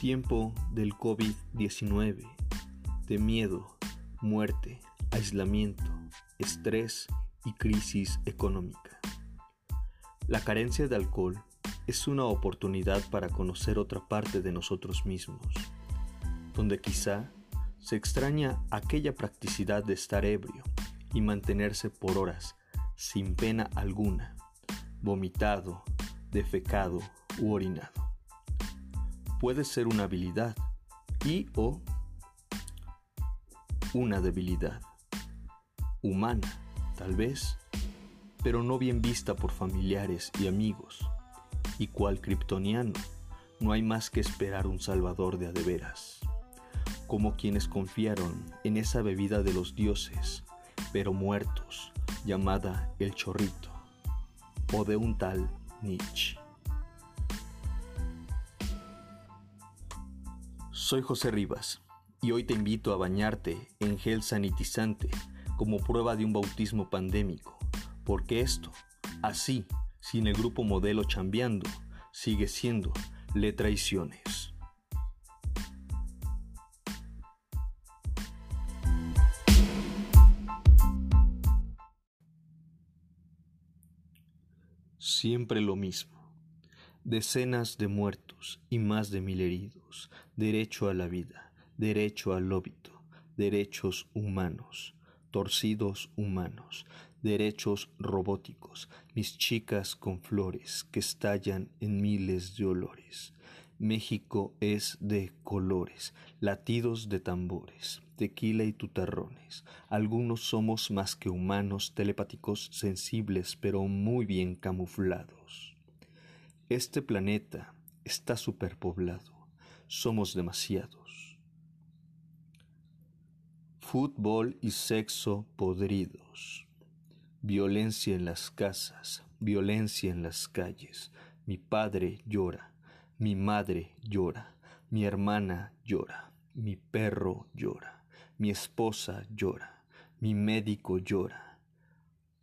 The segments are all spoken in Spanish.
Tiempo del COVID-19, de miedo, muerte, aislamiento, estrés y crisis económica. La carencia de alcohol es una oportunidad para conocer otra parte de nosotros mismos, donde quizá se extraña aquella practicidad de estar ebrio y mantenerse por horas sin pena alguna, vomitado, defecado u orinado. Puede ser una habilidad y o una debilidad humana, tal vez, pero no bien vista por familiares y amigos, y cual kryptoniano, no hay más que esperar un salvador de adeveras, como quienes confiaron en esa bebida de los dioses, pero muertos, llamada el chorrito, o de un tal Nietzsche. Soy José Rivas y hoy te invito a bañarte en gel sanitizante como prueba de un bautismo pandémico, porque esto, así, sin el grupo modelo chambeando, sigue siendo le traiciones. Siempre lo mismo. Decenas de muertos y más de mil heridos. Derecho a la vida, derecho al óbito, derechos humanos, torcidos humanos, derechos robóticos, mis chicas con flores que estallan en miles de olores. México es de colores, latidos de tambores, tequila y tutarrones. Algunos somos más que humanos, telepáticos, sensibles, pero muy bien camuflados. Este planeta está superpoblado. Somos demasiados. Fútbol y sexo podridos. Violencia en las casas, violencia en las calles. Mi padre llora, mi madre llora, mi hermana llora, mi perro llora, mi esposa llora, mi médico llora.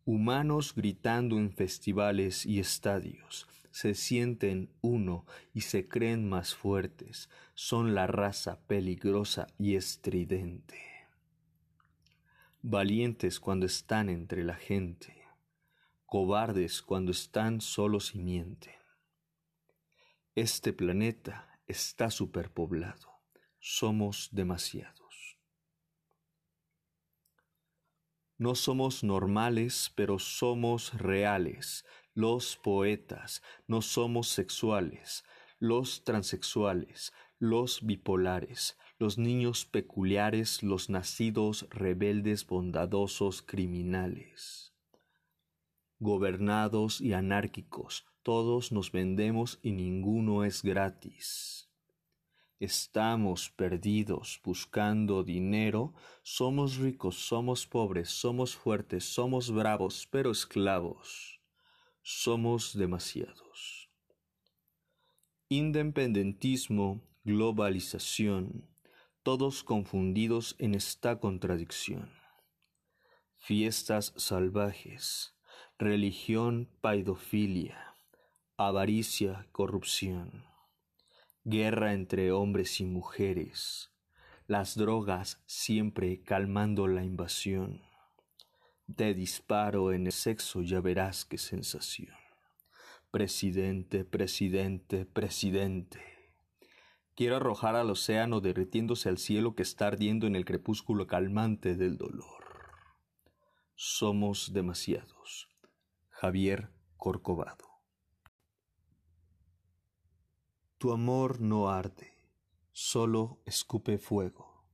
Humanos gritando en festivales y estadios, se sienten uno y se creen más fuertes, son la raza peligrosa y estridente. Valientes cuando están entre la gente, cobardes cuando están solos y mienten. Este planeta está superpoblado, somos demasiados. No somos normales, pero somos reales, los poetas, no somos sexuales, los transexuales, los bipolares, los niños peculiares, los nacidos rebeldes, bondadosos, criminales. Gobernados y anárquicos, todos nos vendemos y ninguno es gratis. Estamos perdidos buscando dinero, somos ricos, somos pobres, somos fuertes, somos bravos, pero esclavos somos demasiados. Independentismo, globalización, todos confundidos en esta contradicción. Fiestas salvajes, religión, paidofilia, avaricia, corrupción, guerra entre hombres y mujeres, las drogas siempre calmando la invasión te disparo en el sexo, ya verás qué sensación. Presidente, presidente, presidente. Quiero arrojar al océano derritiéndose al cielo que está ardiendo en el crepúsculo calmante del dolor. Somos demasiados. Javier Corcovado. Tu amor no arde, solo escupe fuego.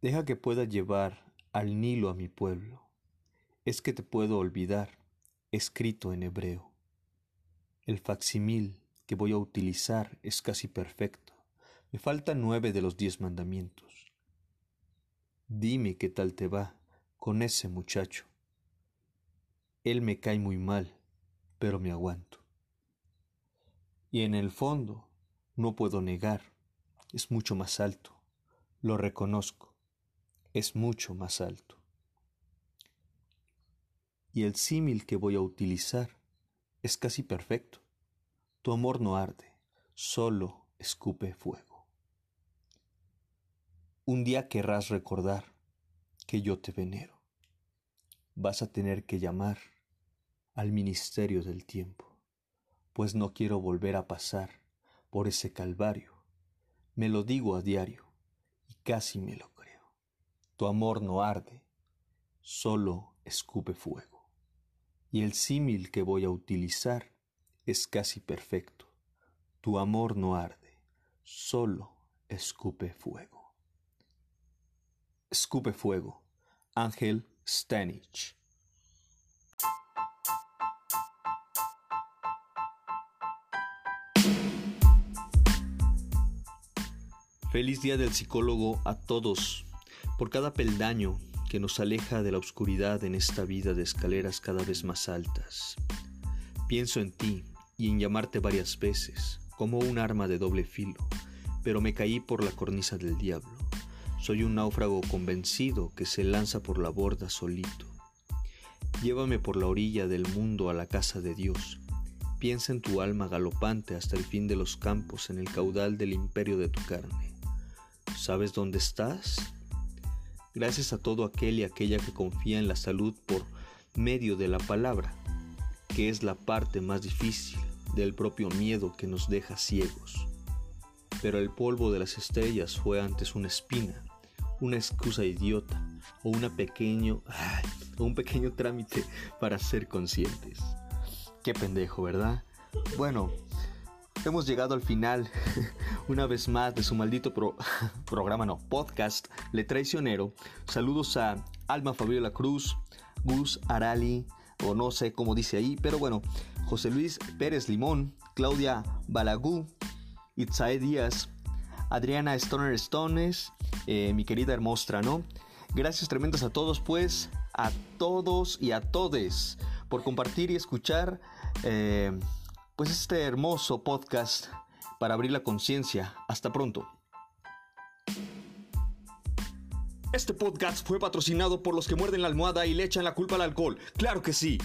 Deja que pueda llevar al Nilo a mi pueblo es que te puedo olvidar, escrito en hebreo. El facsimil que voy a utilizar es casi perfecto. Me faltan nueve de los diez mandamientos. Dime qué tal te va con ese muchacho. Él me cae muy mal, pero me aguanto. Y en el fondo, no puedo negar, es mucho más alto. Lo reconozco, es mucho más alto y el símil que voy a utilizar es casi perfecto. Tu amor no arde, solo escupe fuego. Un día querrás recordar que yo te venero. Vas a tener que llamar al ministerio del tiempo, pues no quiero volver a pasar por ese calvario. Me lo digo a diario y casi me lo creo. Tu amor no arde, solo escupe fuego. Y el símil que voy a utilizar es casi perfecto. Tu amor no arde, solo escupe fuego. Escupe fuego. Ángel Stanich. Feliz día del psicólogo a todos por cada peldaño que nos aleja de la oscuridad en esta vida de escaleras cada vez más altas. Pienso en ti y en llamarte varias veces, como un arma de doble filo, pero me caí por la cornisa del diablo. Soy un náufrago convencido que se lanza por la borda solito. Llévame por la orilla del mundo a la casa de Dios. Piensa en tu alma galopante hasta el fin de los campos en el caudal del imperio de tu carne. ¿Sabes dónde estás? Gracias a todo aquel y aquella que confía en la salud por medio de la palabra, que es la parte más difícil del propio miedo que nos deja ciegos. Pero el polvo de las estrellas fue antes una espina, una excusa idiota o, una pequeño, un pequeño trámite para ser conscientes. Qué pendejo, ¿verdad? Bueno, Hemos llegado al final, una vez más, de su maldito programa, no, podcast, Le Traicionero. Saludos a Alma Fabiola Cruz, Gus Arali, o no sé cómo dice ahí, pero bueno, José Luis Pérez Limón, Claudia Balagú, Itzae Díaz, Adriana Stoner Stones, eh, mi querida hermostra, ¿no? Gracias tremendas a todos, pues, a todos y a todes por compartir y escuchar. Eh, pues este hermoso podcast para abrir la conciencia. Hasta pronto. Este podcast fue patrocinado por los que muerden la almohada y le echan la culpa al alcohol. Claro que sí.